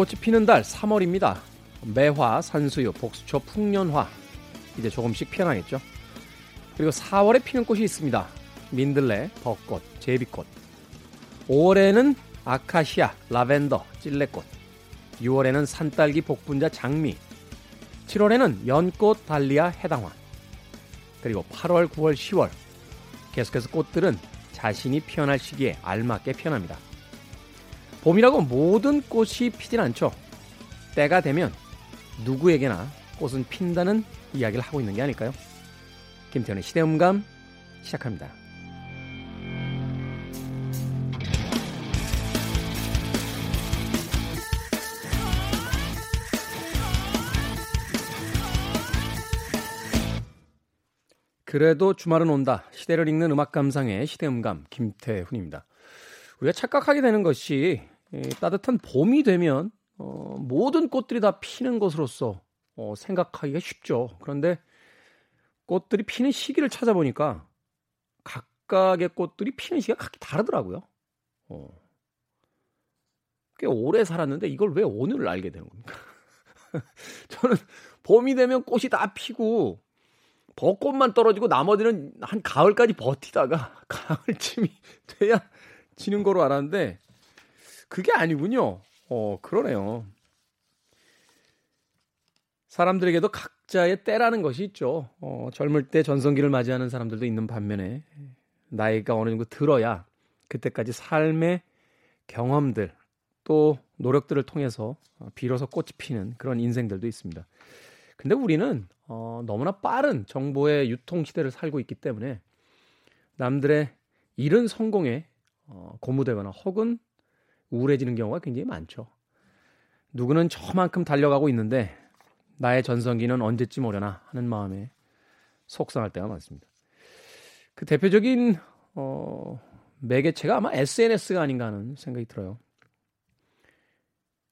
꽃이 피는 달 3월입니다. 매화, 산수유, 복수초, 풍년화 이제 조금씩 피어나겠죠. 그리고 4월에 피는 꽃이 있습니다. 민들레, 벚꽃, 제비꽃. 5월에는 아카시아, 라벤더, 찔레꽃. 6월에는 산딸기, 복분자, 장미. 7월에는 연꽃, 달리아, 해당화. 그리고 8월, 9월, 10월. 계속해서 꽃들은 자신이 피어날 시기에 알맞게 피어납니다. 봄이라고 모든 꽃이 피진 않죠. 때가 되면 누구에게나 꽃은 핀다는 이야기를 하고 있는 게 아닐까요? 김태현의 시대음감 시작합니다. 그래도 주말은 온다. 시대를 읽는 음악 감상의 시대음감 김태훈입니다. 우리가 착각하게 되는 것이 따뜻한 봄이 되면 어, 모든 꽃들이 다 피는 것으로서 어, 생각하기가 쉽죠. 그런데 꽃들이 피는 시기를 찾아보니까 각각의 꽃들이 피는 시기가 각기 다르더라고요. 어. 꽤 오래 살았는데 이걸 왜 오늘 알게 되는 겁니까? 저는 봄이 되면 꽃이 다 피고 벚꽃만 떨어지고 나머지는 한 가을까지 버티다가 가을쯤이 돼야 지는 거로 알았는데 그게 아니군요. 어, 그러네요. 사람들에게도 각자의 때라는 것이 있죠. 어, 젊을 때 전성기를 맞이하는 사람들도 있는 반면에 나이가 어느 정도 들어야 그때까지 삶의 경험들 또 노력들을 통해서 비로소 꽃이 피는 그런 인생들도 있습니다. 근데 우리는 어, 너무나 빠른 정보의 유통 시대를 살고 있기 때문에 남들의 이른 성공에 어, 고무되거나 혹은 우울해지는 경우가 굉장히 많죠. 누구는 저만큼 달려가고 있는데 나의 전성기는 언제쯤 오려나 하는 마음에 속상할 때가 많습니다. 그 대표적인 어, 매개체가 아마 SNS가 아닌가 하는 생각이 들어요.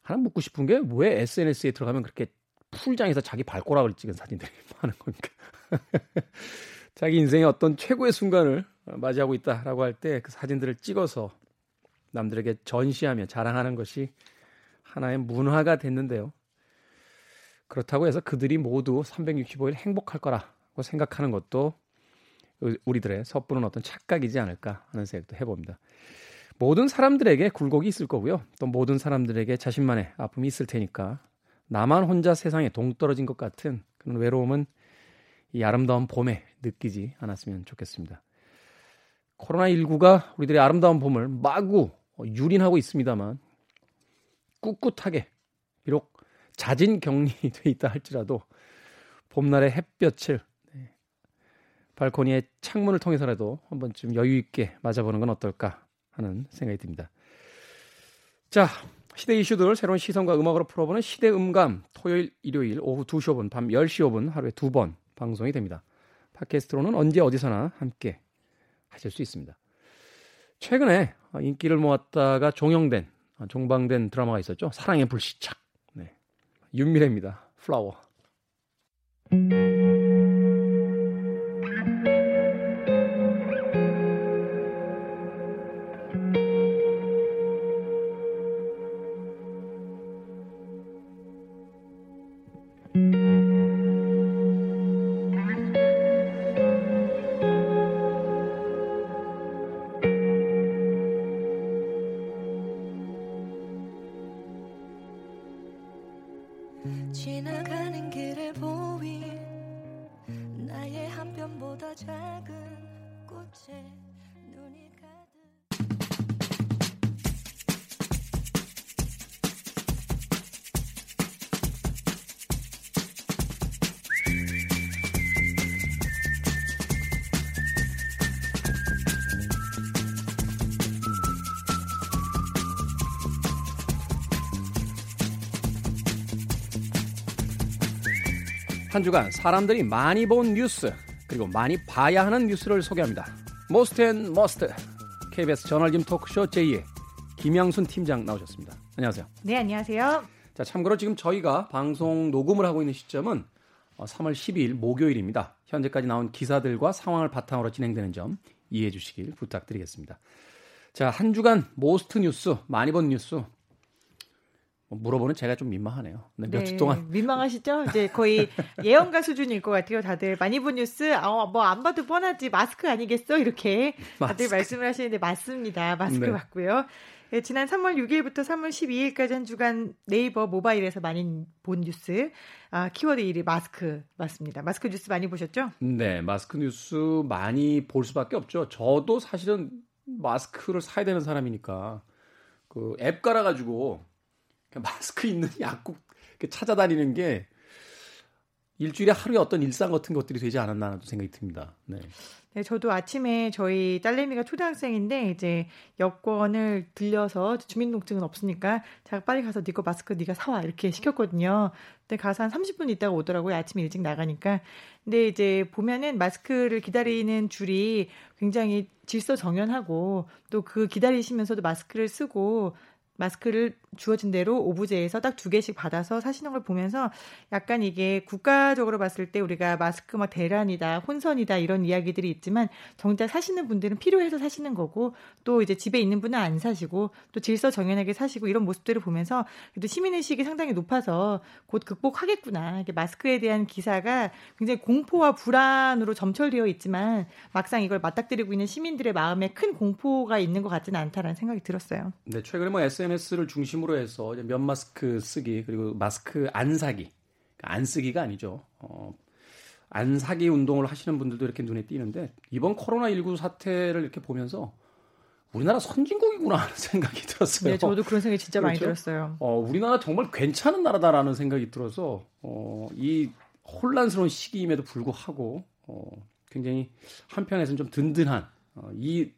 하나 묻고 싶은 게 왜 SNS에 들어가면 그렇게 풀장에서 자기 발꼬락을 찍은 사진들이 많은 겁니까? 자기 인생의 어떤 최고의 순간을 맞이하고 있다라고 할 때 그 사진들을 찍어서 남들에게 전시하며 자랑하는 것이 하나의 문화가 됐는데요. 그렇다고 해서 그들이 모두 365일 행복할 거라고 생각하는 것도 우리들의 섣부른 어떤 착각이지 않을까 하는 생각도 해봅니다. 모든 사람들에게 굴곡이 있을 거고요. 또 모든 사람들에게 자신만의 아픔이 있을 테니까 나만 혼자 세상에 동떨어진 것 같은 그런 외로움은 이 아름다운 봄에 느끼지 않았으면 좋겠습니다. 코로나19가 우리들의 아름다운 봄을 마구 유린하고 있습니다만 꿋꿋하게 비록 잦은 격리돼 있다 할지라도 봄날의 햇볕을 네, 발코니의 창문을 통해서라도 한 번쯤 여유 있게 맞아보는 건 어떨까 하는 생각이 듭니다. 자, 시대 이슈들 새로운 시선과 음악으로 풀어보는 시대 음감 토요일, 일요일 오후 2시 5분, 밤 10시 5분 하루에 두 번 방송이 됩니다. 팟캐스트로는 언제 어디서나 함께 하실 수 있습니다. 최근에 인기를 모았다가 종영된 종방된 드라마가 있었죠. 사랑의 불시착. 네. 윤미래입니다. 플라워. 한 주간 사람들이 많이 본 뉴스 그리고 많이 봐야 하는 뉴스를 소개합니다. Most and Must KBS 저널리즘 토크쇼 J의 김양순 팀장 나오셨습니다. 안녕하세요. 네, 안녕하세요. 자, 참고로 지금 저희가 방송 녹음을 하고 있는 시점은 3월 어, 12일 목요일입니다. 현재까지 나온 기사들과 상황을 바탕으로 진행되는 점 이해해 주시길 부탁드리겠습니다. 자, 한 주간 most 뉴스, 많이 본 뉴스 뭐 물어보는 제가 좀 민망하네요. 네, 네, 동안 민망하시죠? 이제 거의 예언가 수준일 것 같아요. 다들 많이 본 뉴스, 아, 뭐안 봐도 뻔하지 마스크 아니겠어? 이렇게 다들 마스크. 말씀을 하시는데 맞습니다. 마스크 네. 맞고요. 네, 지난 3월 6일부터 3월 12일까지 한 주간 네이버 모바일에서 많이 본 뉴스, 아, 키워드 1위 마스크 맞습니다. 마스크 뉴스 많이 보셨죠? 네, 마스크 뉴스 많이 볼 수밖에 없죠. 저도 사실은 마스크를 사야 되는 사람이니까 그 앱 깔아가지고 마스크 있는 약국 찾아다니는 게 일주일에 하루에 어떤 일상 같은 것들이 되지 않았나 생각이 듭니다. 네. 네, 저도 아침에 저희 딸내미가 초등학생인데 이제 여권을 들려서 주민등록증은 없으니까 자 빨리 가서 네거 마스크 네가 사와 이렇게 시켰거든요. 근데 가서 한 30분 있다가 오더라고요. 아침에 일찍 나가니까. 근데 이제 보면은 마스크를 기다리는 줄이 굉장히 질서정연하고 또 그 기다리시면서도 마스크를 쓰고 마스크를 주어진 대로 오브제에서 딱 두 개씩 받아서 사시는 걸 보면서 약간 이게 국가적으로 봤을 때 우리가 마스크 막 대란이다, 혼선이다 이런 이야기들이 있지만 정작 사시는 분들은 필요해서 사시는 거고 또 이제 집에 있는 분은 안 사시고 또 질서 정연하게 사시고 이런 모습들을 보면서 그래도 시민 의식이 상당히 높아서 곧 극복하겠구나. 이게 마스크에 대한 기사가 굉장히 공포와 불안으로 점철되어 있지만 막상 이걸 맞닥뜨리고 있는 시민들의 마음에 큰 공포가 있는 것 같지는 않다라는 생각이 들었어요. 네, 최근에 뭐 SNS를 중심 으로 해서 면 마스크 쓰기 그리고 마스크 안 사기 그러니까 안 쓰기가 아니죠. 어, 안 사기 운동을 하시는 분들도 이렇게 눈에 띄는데 이번 코로나 19 사태를 이렇게 보면서 우리나라 선진국이구나 하는 생각이 들었어요. 네, 저도 그런 생각이 진짜 그렇죠? 많이 들었어요. 어, 우리나라 정말 괜찮은 나라다라는 생각이 들어서 어, 이 혼란스러운 시기임에도 불구하고 어, 굉장히 한편에서는 좀 든든한 어, 이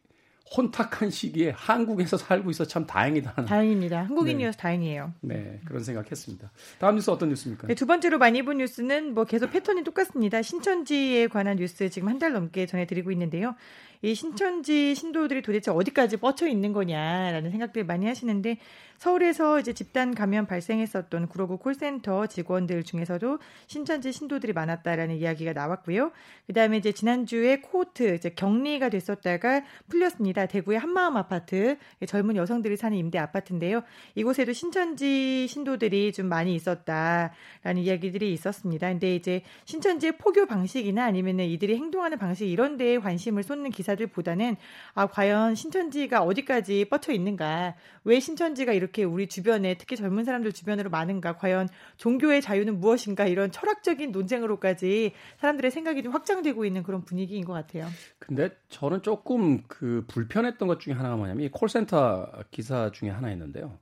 혼탁한 시기에 한국에서 살고 있어 참 다행이다. 다행입니다. 한국인이어서 네. 다행이에요. 네, 그런 생각했습니다. 다음 뉴스 어떤 뉴스입니까? 네, 두 번째로 많이 본 뉴스는 뭐 계속 패턴이 똑같습니다. 신천지에 관한 뉴스 지금 한 달 넘게 전해드리고 있는데요. 이 신천지 신도들이 도대체 어디까지 뻗쳐 있는 거냐라는 생각들 많이 하시는데 서울에서 이제 집단 감염 발생했었던 구로구 콜센터 직원들 중에서도 신천지 신도들이 많았다라는 이야기가 나왔고요. 그다음에 이제 지난주에 코트 이제 격리가 됐었다가 풀렸습니다. 대구의 한마음 아파트 젊은 여성들이 사는 임대 아파트인데요. 이곳에도 신천지 신도들이 좀 많이 있었다라는 이야기들이 있었습니다. 근데 이제 신천지의 포교 방식이나 아니면은 이들이 행동하는 방식 이런 데에 관심을 쏟는 기사 들보다는 아 과연 신천지가 어디까지 뻗쳐 있는가? 왜 신천지가 이렇게 이렇게 우리 주변에 특히 젊은 사람들 주변으로 많은가? 과연 종교의 자유는 무엇인가? 이런 철학적인 논쟁으로까지 사람들의 생각이 좀 확장되고 있는 그런 분위기인 것 같아요. 근데 저는 조금 그 불편했던 것 중에 하나가 뭐냐면 이 콜센터 기사 중에 하나였는데요.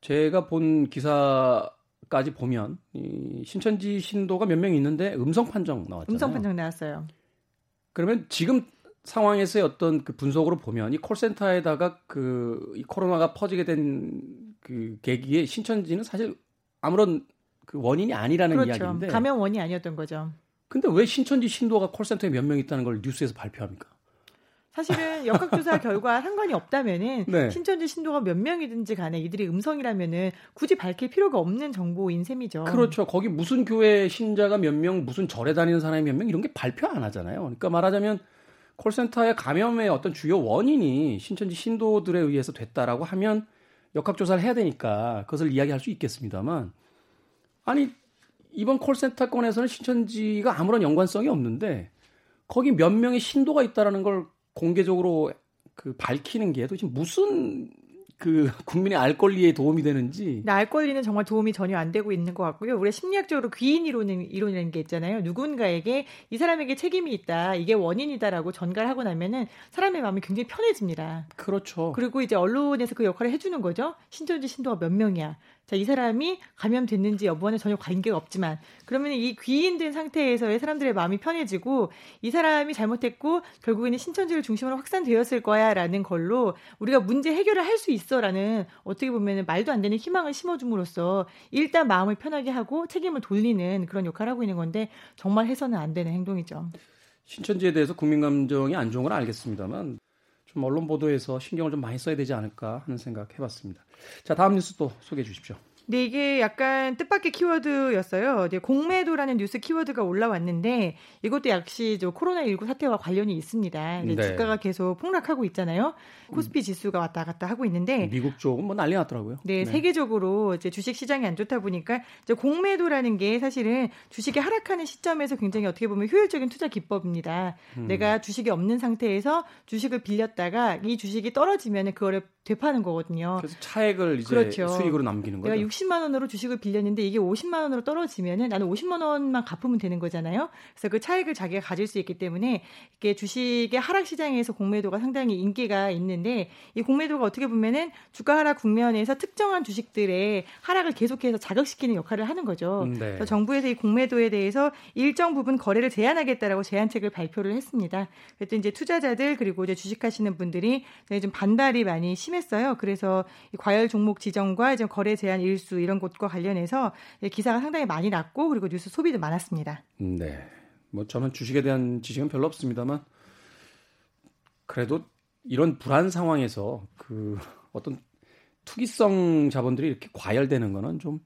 제가 본 기사 까지 보면 이 신천지 신도가 몇 명 있는데 음성 판정 나왔잖아요. 음성 판정 나왔어요. 그러면 지금 상황에서의 어떤 그 분석으로 보면 이 콜센터에다가 그 이 코로나가 퍼지게 된 그 계기에 신천지는 사실 아무런 그 원인이 아니라는 그렇죠. 이야기인데 감염 원인이 아니었던 거죠. 근데 왜 신천지 신도가 콜센터에 몇 명 있다는 걸 뉴스에서 발표합니까? 사실은 역학조사 결과 상관이 없다면은 네. 신천지 신도가 몇 명이든지 간에 이들이 음성이라면은 굳이 밝힐 필요가 없는 정보인 셈이죠. 그렇죠. 거기 무슨 교회 신자가 몇 명, 무슨 절에 다니는 사람이 몇 명 이런 게 발표 안 하잖아요. 그러니까 말하자면 콜센터의 감염의 어떤 주요 원인이 신천지 신도들에 의해서 됐다라고 하면 역학조사를 해야 되니까 그것을 이야기할 수 있겠습니다만 아니 이번 콜센터 건에서는 신천지가 아무런 연관성이 없는데 거기 몇 명의 신도가 있다라는 걸 공개적으로 그 밝히는 게 도대체 무슨 그 국민의 알 권리에 도움이 되는지. 알 권리는 정말 도움이 전혀 안 되고 있는 것 같고요. 우리가 심리학적으로 귀인 이론은 이론이라는 게 있잖아요. 누군가에게 이 사람에게 책임이 있다, 이게 원인이다라고 전가를 하고 나면은 사람의 마음이 굉장히 편해집니다. 그렇죠. 그리고 이제 언론에서 그 역할을 해주는 거죠. 신천지 신도가 몇 명이야. 자, 이 사람이 감염됐는지 여부와는 전혀 관계가 없지만 그러면 이 귀인된 상태에서의 사람들의 마음이 편해지고 이 사람이 잘못했고 결국에는 신천지를 중심으로 확산되었을 거야라는 걸로 우리가 문제 해결을 할 수 있어라는 어떻게 보면 말도 안 되는 희망을 심어줌으로써 일단 마음을 편하게 하고 책임을 돌리는 그런 역할을 하고 있는 건데 정말 해서는 안 되는 행동이죠. 신천지에 대해서 국민 감정이 안 좋은 건 알겠습니다만 좀 언론 보도에서 신경을 좀 많이 써야 되지 않을까 하는 생각 해봤습니다. 자, 다음 뉴스 또 소개해 주십시오. 네, 이게 약간 뜻밖의 키워드였어요. 이제 공매도라는 뉴스 키워드가 올라왔는데 이것도 역시 코로나19 사태와 관련이 있습니다. 네. 주가가 계속 폭락하고 있잖아요. 코스피 지수가 왔다 갔다 하고 있는데 미국 쪽은 뭐 난리 났더라고요. 네, 네. 세계적으로 이제 주식 시장이 안 좋다 보니까 공매도라는 게 사실은 주식이 하락하는 시점에서 굉장히 어떻게 보면 효율적인 투자 기법입니다. 음. 내가 주식이 없는 상태에서 주식을 빌렸다가 이 주식이 떨어지면 그거를 되파는 거거든요. 그래서 차액을 이제 그렇죠. 수익으로 남기는 거죠. 내가 60만 원으로 주식을 빌렸는데 이게 50만 원으로 떨어지면은 나는 50만 원만 갚으면 되는 거잖아요. 그래서 그 차익을 자기가 가질 수 있기 때문에 이게 주식의 하락 시장에서 공매도가 상당히 인기가 있는데 이 공매도가 어떻게 보면은 주가 하락 국면에서 특정한 주식들의 하락을 계속해서 자극시키는 역할을 하는 거죠. 음, 네. 그래서 정부에서 이 공매도에 대해서 일정 부분 거래를 제한하겠다라고 제한책을 발표를 했습니다. 그래서 이제 투자자들 그리고 이제 주식하시는 분들이 좀 반발이 많이 심해 심했어요. 그래서 과열 종목 지정과 이제 거래 제한 일수 이런 것과 관련해서 기사가 상당히 많이 났고 그리고 뉴스 소비도 많았습니다. 네. 뭐 저는 주식에 대한 지식은 별로 없습니다만 그래도 이런 불안 상황에서 그 어떤 투기성 자본들이 이렇게 과열되는 거는 좀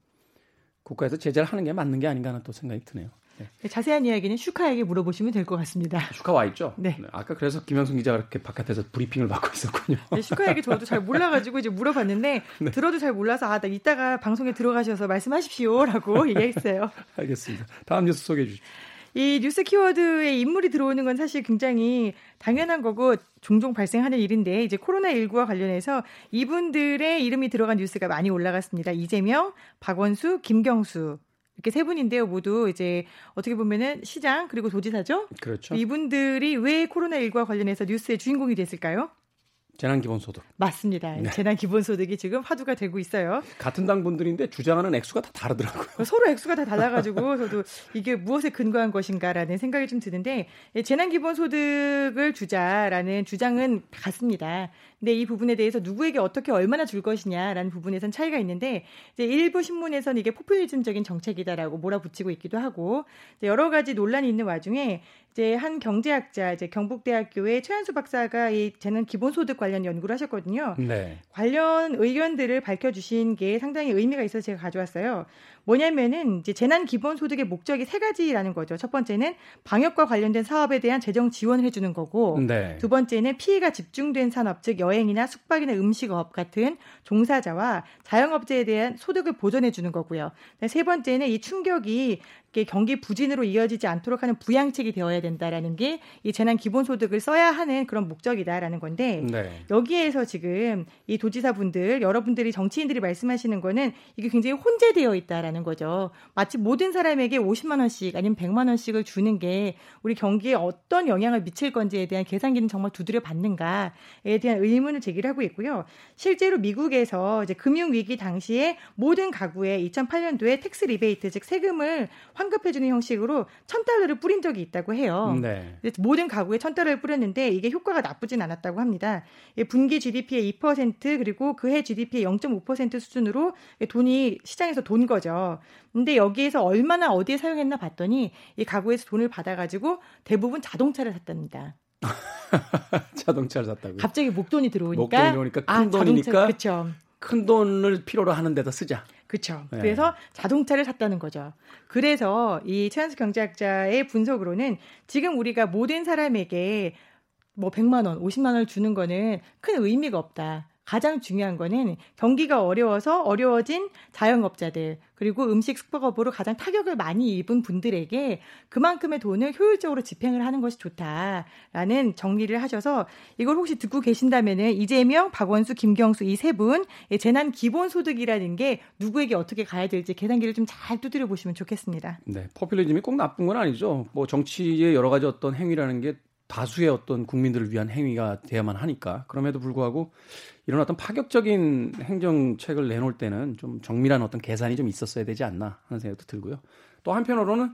국가에서 제재를 하는 게 맞는 게 아닌가 하는 또 생각이 드네요. 네. 자세한 이야기는 슈카에게 물어보시면 될 것 같습니다. 슈카 와 있죠? 네. 네. 아까 그래서 김영순 기자가 이렇게 바깥에서 브리핑을 받고 있었군요. 네, 슈카에게 저도 잘 몰라가지고 이제 물어봤는데 네. 들어도 잘 몰라서 아, 나 이따가 방송에 들어가셔서 말씀하십시오라고 얘기했어요. 알겠습니다. 다음 뉴스 소개해 주십시오. 이 뉴스 키워드에 인물이 들어오는 건 사실 굉장히 당연한 거고 종종 발생하는 일인데 이제 코로나19와 관련해서 이분들의 이름이 들어간 뉴스가 많이 올라갔습니다. 이재명, 박원수, 김경수 이렇게 세 분인데요. 모두 이제 어떻게 보면은 시장 그리고 도지사죠. 그렇죠. 이분들이 왜 코로나19과 관련해서 뉴스의 주인공이 됐을까요? 재난기본소득. 맞습니다. 네. 재난기본소득이 지금 화두가 되고 있어요. 같은 당 분들인데 주장하는 액수가 다 다르더라고요. 서로 액수가 다 달라가지고 저도 이게 무엇에 근거한 것인가라는 생각이 좀 드는데 재난기본소득을 주자라는 주장은 같습니다. 근데 이 부분에 대해서 누구에게 어떻게 얼마나 줄 것이냐라는 부분에선 차이가 있는데 이제 일부 신문에서는 이게 포퓰리즘적인 정책이다라고 몰아붙이고 있기도 하고 여러 가지 논란이 있는 와중에 이제 한 경제학자 이제 경북대학교의 최한수 박사가 이 재난 기본소득 관련 연구를 하셨거든요. 네. 관련 의견들을 밝혀주신 게 상당히 의미가 있어서 제가 가져왔어요. 뭐냐면은 이제 재난 기본 소득의 목적이 세 가지라는 거죠. 첫 번째는 방역과 관련된 사업에 대한 재정 지원을 해주는 거고, 네. 두 번째는 피해가 집중된 산업, 즉 여행이나 숙박이나 음식업 같은 종사자와 자영업자에 대한 소득을 보전해 주는 거고요. 세 번째는 이 충격이 경기 부진으로 이어지지 않도록 하는 부양책이 되어야 된다라는 게 이 재난 기본소득을 써야 하는 그런 목적이다라는 건데 네. 여기에서 지금 이 도지사분들 여러분들이 정치인들이 말씀하시는 거는 이게 굉장히 혼재되어 있다라는 거죠. 마치 모든 사람에게 50만 원씩 아니면 100만 원씩을 주는 게 우리 경기에 어떤 영향을 미칠 건지에 대한 계산기는 정말 두드려 봤는가에 대한 의문을 제기하고 있고요. 실제로 미국에서 이제 금융 위기 당시에 모든 가구에 2008년도에 tax rebate 즉 세금을 환급해주는 형식으로 천 달러를 뿌린 적이 있다고 해요. 네. 모든 가구에 천 달러를 뿌렸는데 이게 효과가 나쁘진 않았다고 합니다. 분기 GDP의 2% 그리고 그해 GDP의 0.5% 수준으로 돈이 시장에서 돈 거죠. 근데 여기에서 얼마나 어디에 사용했나 봤더니 이 가구에서 돈을 받아가지고 대부분 자동차를 샀답니다. 자동차를 샀다고요? 갑자기 목돈이 들어오니까 목돈이 들어오니까 큰 아, 돈이니까 그쵸. 큰 돈을 필요로 하는 데다 쓰자. 그렇죠. 네. 그래서 자동차를 샀다는 거죠. 그래서 이 최한수 경제학자의 분석으로는 지금 우리가 모든 사람에게 뭐 100만 원, 50만 원을 주는 거는 큰 의미가 없다. 가장 중요한 거는 경기가 어려워서 어려워진 자영업자들 그리고 음식 숙박업으로 가장 타격을 많이 입은 분들에게 그만큼의 돈을 효율적으로 집행을 하는 것이 좋다라는 정리를 하셔서 이걸 혹시 듣고 계신다면은 이재명, 박원수, 김경수 이 세 분 재난 기본 소득이라는 게 누구에게 어떻게 가야 될지 계산기를 좀 잘 두드려 보시면 좋겠습니다. 네, 포퓰리즘이 꼭 나쁜 건 아니죠. 뭐 정치의 여러 가지 어떤 행위라는 게 다수의 어떤 국민들을 위한 행위가 돼야만 하니까 그럼에도 불구하고 이런 어떤 파격적인 행정책을 내놓을 때는 좀 정밀한 어떤 계산이 좀 있었어야 되지 않나 하는 생각도 들고요. 또 한편으로는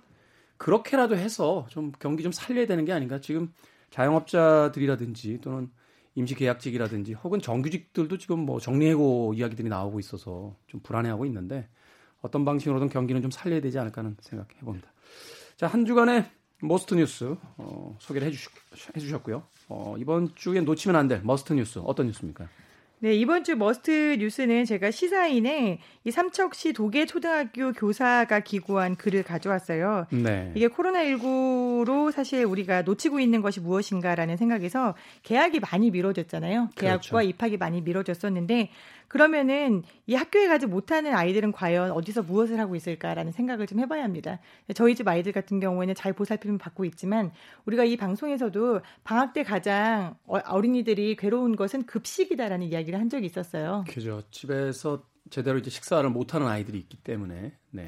그렇게라도 해서 좀 경기 좀 살려야 되는 게 아닌가. 지금 자영업자들이라든지 또는 임시계약직이라든지 혹은 정규직들도 지금 뭐 정리해고 이야기들이 나오고 있어서 좀 불안해하고 있는데 어떤 방식으로든 경기는 좀 살려야 되지 않을까 하는 생각해 봅니다. 자, 한 주간의 must 뉴스 어, 소개를 해주셨, 해주셨 고요. 어, 이번 주에 놓치면 안 될 must 뉴스 어떤 뉴스입니까? 네, 이번 주 must 뉴스는 제가 시사인에 이 삼척시 도계 초등학교 교사가 기고한 글을 가져왔어요. 네. 이게 코로나19 로 사실 우리가 놓치고 있는 것이 무엇인가라는 생각에서 개학이 많이 미뤄졌잖아요. 개학과 그렇죠. 입학이 많이 미뤄졌었는데 그러면은 이 학교에 가지 못하는 아이들은 과연 어디서 무엇을 하고 있을까라는 생각을 좀 해봐야 합니다. 저희 집 아이들 같은 경우에는 잘 보살핌을 받고 있지만 우리가 이 방송에서도 방학 때 가장 어, 어린이들이 괴로운 것은 급식이다라는 이야기를 한 적이 있었어요. 그죠. 집에서 제대로 이제 식사를 못하는 아이들이 있기 때문에. 네.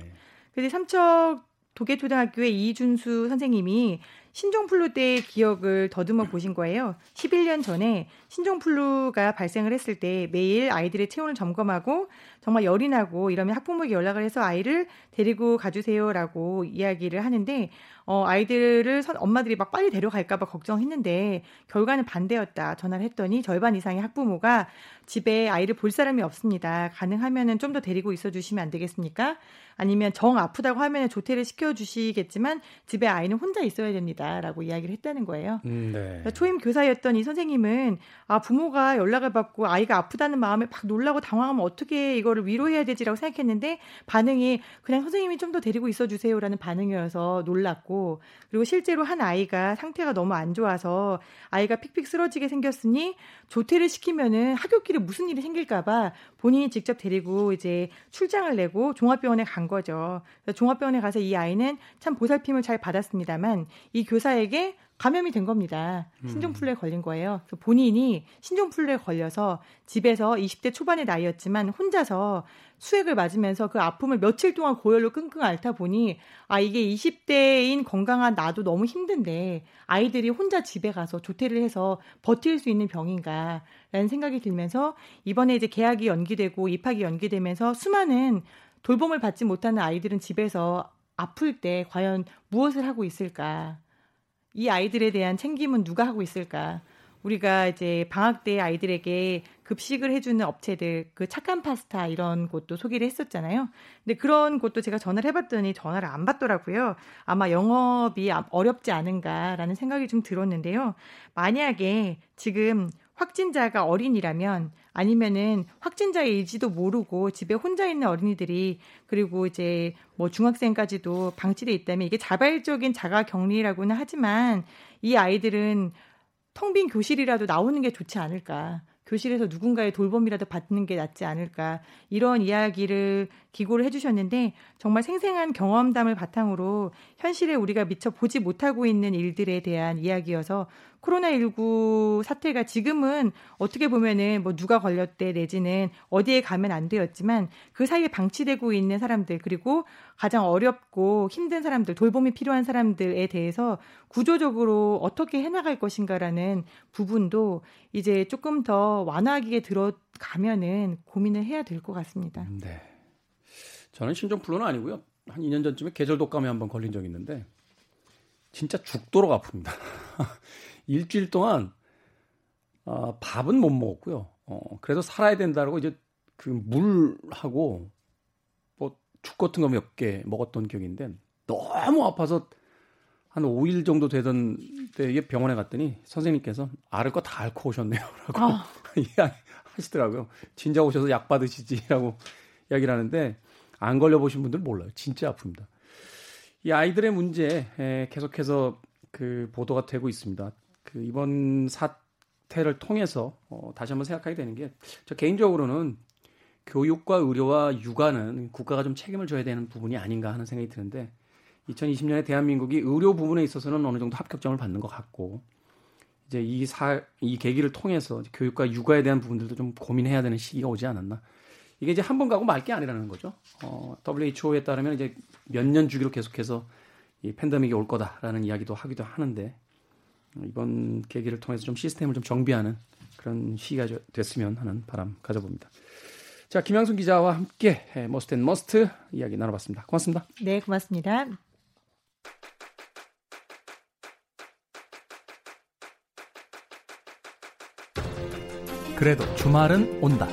근데 삼척 도계초등학교의 이준수 선생님이 신종플루 때의 기억을 더듬어 보신 거예요. 11년 전에 신종플루가 발생을 했을 때 매일 아이들의 체온을 점검하고 정말 열이 나고 이러면 학부모에게 연락을 해서 아이를 데리고 가주세요라고 이야기를 하는데 어, 아이들을 선, 엄마들이 막 빨리 데려갈까봐 걱정했는데 결과는 반대였다. 전화를 했더니 절반 이상의 학부모가 집에 아이를 볼 사람이 없습니다. 가능하면은 좀 더 데리고 있어 주시면 안 되겠습니까? 아니면 정 아프다고 하면 조퇴를 시켜 주시겠지만 집에 아이는 혼자 있어야 됩니다라고 이야기를 했다는 거예요. 음, 네. 초임 교사였던 이 선생님은 아 부모가 연락을 받고 아이가 아프다는 마음에 막 놀라고 당황하면 어떻게 이거 를 위로해야 되지라고 생각했는데 반응이 그냥 선생님이 좀 더 데리고 있어 주세요라는 반응이어서 놀랐고 그리고 실제로 한 아이가 상태가 너무 안 좋아서 아이가 픽픽 쓰러지게 생겼으니 조퇴를 시키면은 학교길에 무슨 일이 생길까봐 본인이 직접 데리고 이제 출장을 내고 종합병원에 간 거죠. 종합병원에 가서 이 아이는 참 보살핌을 잘 받았습니다만 이 교사에게 감염이 된 겁니다. 음. 신종플루에 걸린 거예요. 본인이 신종플루에 걸려서 집에서 20대 초반의 나이였지만 혼자서 수액을 맞으면서 그 아픔을 며칠 동안 고열로 끙끙 앓다 보니 아 이게 20대인 건강한 나도 너무 힘든데 아이들이 혼자 집에 가서 조퇴를 해서 버틸 수 있는 병인가라는 생각이 들면서 이번에 이제 계약이 연기되고 입학이 연기되면서 수많은 돌봄을 받지 못하는 아이들은 집에서 아플 때 과연 무엇을 하고 있을까? 이 아이들에 대한 챙김은 누가 하고 있을까? 우리가 이제 방학 때 아이들에게 급식을 해주는 업체들, 그 착한 파스타 이런 곳도 소개를 했었잖아요. 근데 그런 곳도 제가 전화를 해봤더니 전화를 안 받더라고요. 아마 영업이 어렵지 않은가라는 생각이 좀 들었는데요. 만약에 지금 확진자가 어린이라면 아니면은 확진자일지도 모르고 집에 혼자 있는 어린이들이 그리고 이제 뭐 중학생까지도 방치돼 있다면 이게 자발적인 자가 격리라고는 하지만 이 아이들은 텅 빈 교실이라도 나오는 게 좋지 않을까. 교실에서 누군가의 돌봄이라도 받는 게 낫지 않을까 이런 이야기를 기고를 해주셨는데 정말 생생한 경험담을 바탕으로 현실에 우리가 미처 보지 못하고 있는 일들에 대한 이야기여서 코로나19 사태가 지금은 어떻게 보면은 뭐 누가 걸렸대 내지는 어디에 가면 안 되었지만 그 사이에 방치되고 있는 사람들 그리고 가장 어렵고 힘든 사람들 돌봄이 필요한 사람들에 대해서 구조적으로 어떻게 해나갈 것인가라는 부분도 이제 조금 더 완화하기에 들어가면은 고민을 해야 될 것 같습니다. 네. 저는 신종플루는 아니고요. 한 2년 전쯤에 계절 독감에 한번 걸린 적이 있는데 진짜 죽도록 아픕니다. 일주일 동안 어, 밥은 못 먹었고요. 어, 그래서 살아야 된다고 이제 그 물하고 뭐죽 같은 거 몇 개 먹었던 기억인데 너무 아파서 한 5일 정도 되던 때에 병원에 갔더니 선생님께서 앓을 거 다 앓고 오셨네요. 라고 아. 이야기 하시더라고요. 진작 오셔서 약 받으시지라고 이야기를 하는데 안 걸려 보신 분들 몰라요. 진짜 아픕니다. 이 아이들의 문제 계속해서 그 보도가 되고 있습니다. 그 이번 사태를 통해서 어, 다시 한번 생각하게 되는 게 저 개인적으로는 교육과 의료와 육아는 국가가 좀 책임을 져야 되는 부분이 아닌가 하는 생각이 드는데 2020년에 대한민국이 의료 부분에 있어서는 어느 정도 합격점을 받는 것 같고 이제 이 사, 이 계기를 통해서 교육과 육아에 대한 부분들도 좀 고민해야 되는 시기가 오지 않았나. 이게 이제 한 번 가고 말 게 아니라는 거죠. 어, WHO에 따르면 이제 몇 년 주기로 계속해서 이 팬데믹이 올 거다라는 이야기도 하기도 하는데 이번 계기를 통해서 좀 시스템을 좀 정비하는 그런 시기가 됐으면 하는 바람 가져봅니다. 자, 김양순 기자와 함께 Most and Must 이야기 나눠봤습니다. 고맙습니다. 네, 고맙습니다. 그래도 주말은 온다.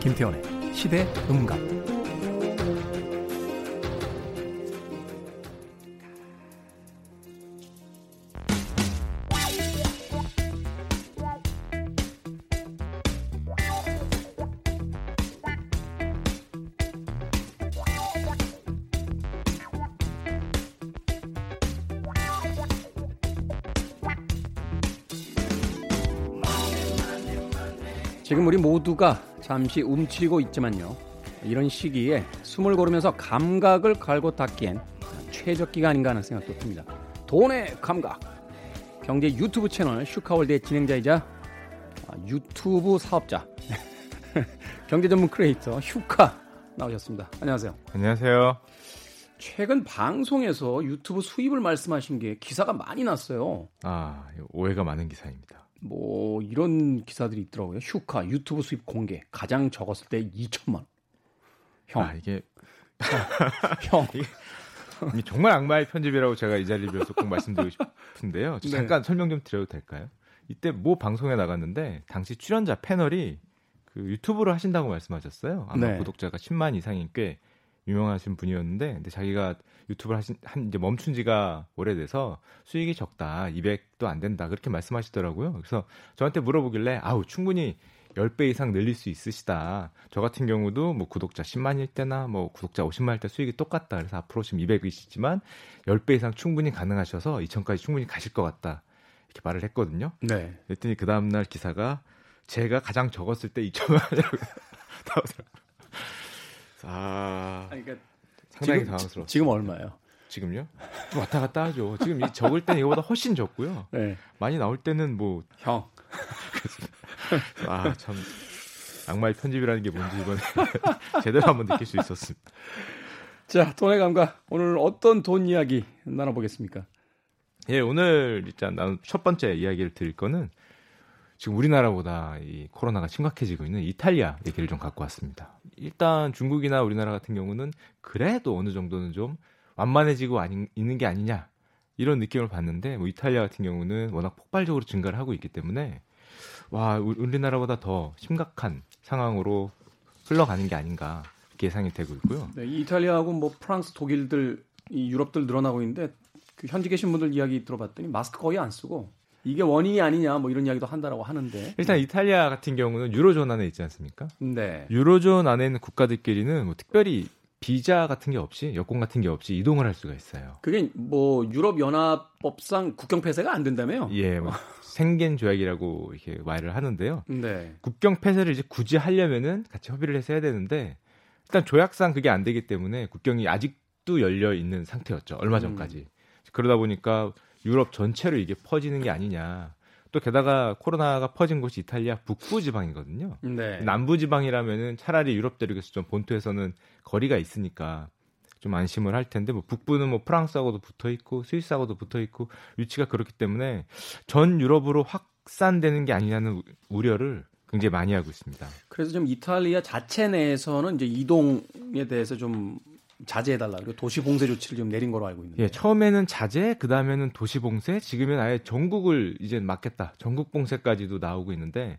김태훈의 시대음감. 모두가 잠시 움츠리고 있지만요. 이런 시기에 숨을 고르면서 감각을 갈고 닦기엔 최적기가 아닌가 하는 생각도 듭니다. 돈의 감각. 경제 유튜브 채널 슈카월드의 진행자이자 유튜브 사업자 경제 전문 크리에이터 슈카 나오셨습니다. 안녕하세요. 안녕하세요. 최근 방송에서 유튜브 수입을 말씀하신 게 기사가 많이 났어요. 아, 오해가 많은 기사입니다. 뭐 이런 기사들이 있더라고요. 휴카 유튜브 수입 공개 가장 적었을 때 2천만 원. 형. 아, 이게 형. 이게 정말 악마의 편집이라고 제가 이 자리를 빌어서 꼭 말씀드리고 싶은데요. 네. 잠깐 설명 좀 드려도 될까요? 이때 모 방송에 나갔는데 당시 출연자 패널이 그 유튜브를 하신다고 말씀하셨어요. 아마 네. 구독자가 10만 이상인 꽤 유명하신 분이었는데 근데 자기가 유튜브를 하신 한 이제 멈춘 지가 오래돼서 수익이 적다. 200도 안 된다. 그렇게 말씀하시더라고요. 그래서 저한테 물어보길래 아우 충분히 10배 이상 늘릴 수 있으시다. 저 같은 경우도 뭐 구독자 10만일 때나 뭐 구독자 50만일 때 수익이 똑같다. 그래서 앞으로 지금 200이시지만 10배 이상 충분히 가능하셔서 2천까지 충분히 가실 것 같다. 이렇게 말을 했거든요. 네. 그랬더니 그 다음날 기사가 제가 가장 적었을 때 2천만 원이라고 나오더라고요. 아, 그러니까 상당히 지금, 당황스러워. 지금 얼마예요? 지금요? 좀 왔다 갔다 하죠. 지금 이 적을 때는 이거보다 훨씬 적고요. 네. 많이 나올 때는 뭐 형. 아, 참 악마의 편집이라는 게 뭔지 이번에 제대로 한번 느낄 수 있었습니다. 자, 돈의 감각. 오늘 어떤 돈 이야기 나눠보겠습니까? 예, 오늘 일단 첫 번째 이야기를 드릴 거는 지금 우리나라보다 이 코로나가 심각해지고 있는 이탈리아 얘기를 좀 갖고 왔습니다. 일단 중국이나 우리나라 같은 경우는 그래도 어느 정도는 좀 완만해지고 아니, 있는 게 아니냐 이런 느낌을 받는데 뭐 이탈리아 같은 경우는 워낙 폭발적으로 증가를 하고 있기 때문에 와 우- 우리나라보다 더 심각한 상황으로 흘러가는 게 아닌가 예상이 되고 있고요. 네, 이 이탈리아하고 뭐 프랑스, 독일들, 이 유럽들 늘어나고 있는데 그 현지 계신 분들 이야기 들어봤더니 마스크 거의 안 쓰고 이게 원인이 아니냐 뭐 이런 이야기도 한다라고 하는데. 일단 이탈리아 같은 경우는 유로존 안에 있지 않습니까? 네. 유로존 안에 있는 국가들끼리는 뭐 특별히 비자 같은 게 없이 여권 같은 게 없이 이동을 할 수가 있어요. 그게 뭐 유럽 연합법상 국경 폐쇄가 안 된다며요? 예, 뭐 생겐 조약이라고 이렇게 말을 하는데요. 네. 국경 폐쇄를 이제 굳이 하려면은 같이 협의를 해서 해야 되는데 일단 조약상 그게 안 되기 때문에 국경이 아직도 열려 있는 상태였죠. 얼마 전까지. 그러다 보니까 유럽 전체로 이게 퍼지는 게 아니냐. 또 게다가 코로나가 퍼진 곳이 이탈리아 북부 지방이거든요. 네. 남부 지방이라면은 차라리 유럽 대륙에서 좀 본토에서는 거리가 있으니까 좀 안심을 할 텐데 뭐 북부는 뭐 프랑스하고도 붙어 있고 스위스하고도 붙어 있고 위치가 그렇기 때문에 전 유럽으로 확산되는 게 아니냐는 우- 우려를 굉장히 많이 하고 있습니다. 그래서 좀 이탈리아 자체 내에서는 이제 이동에 대해서 좀 자제해달라 그리고 도시 봉쇄 조치를 좀 내린 거로 알고 있는데. 예, 처음에는 자제, 그 다음에는 도시 봉쇄, 지금은 아예 전국을 이제 막겠다. 전국 봉쇄까지도 나오고 있는데,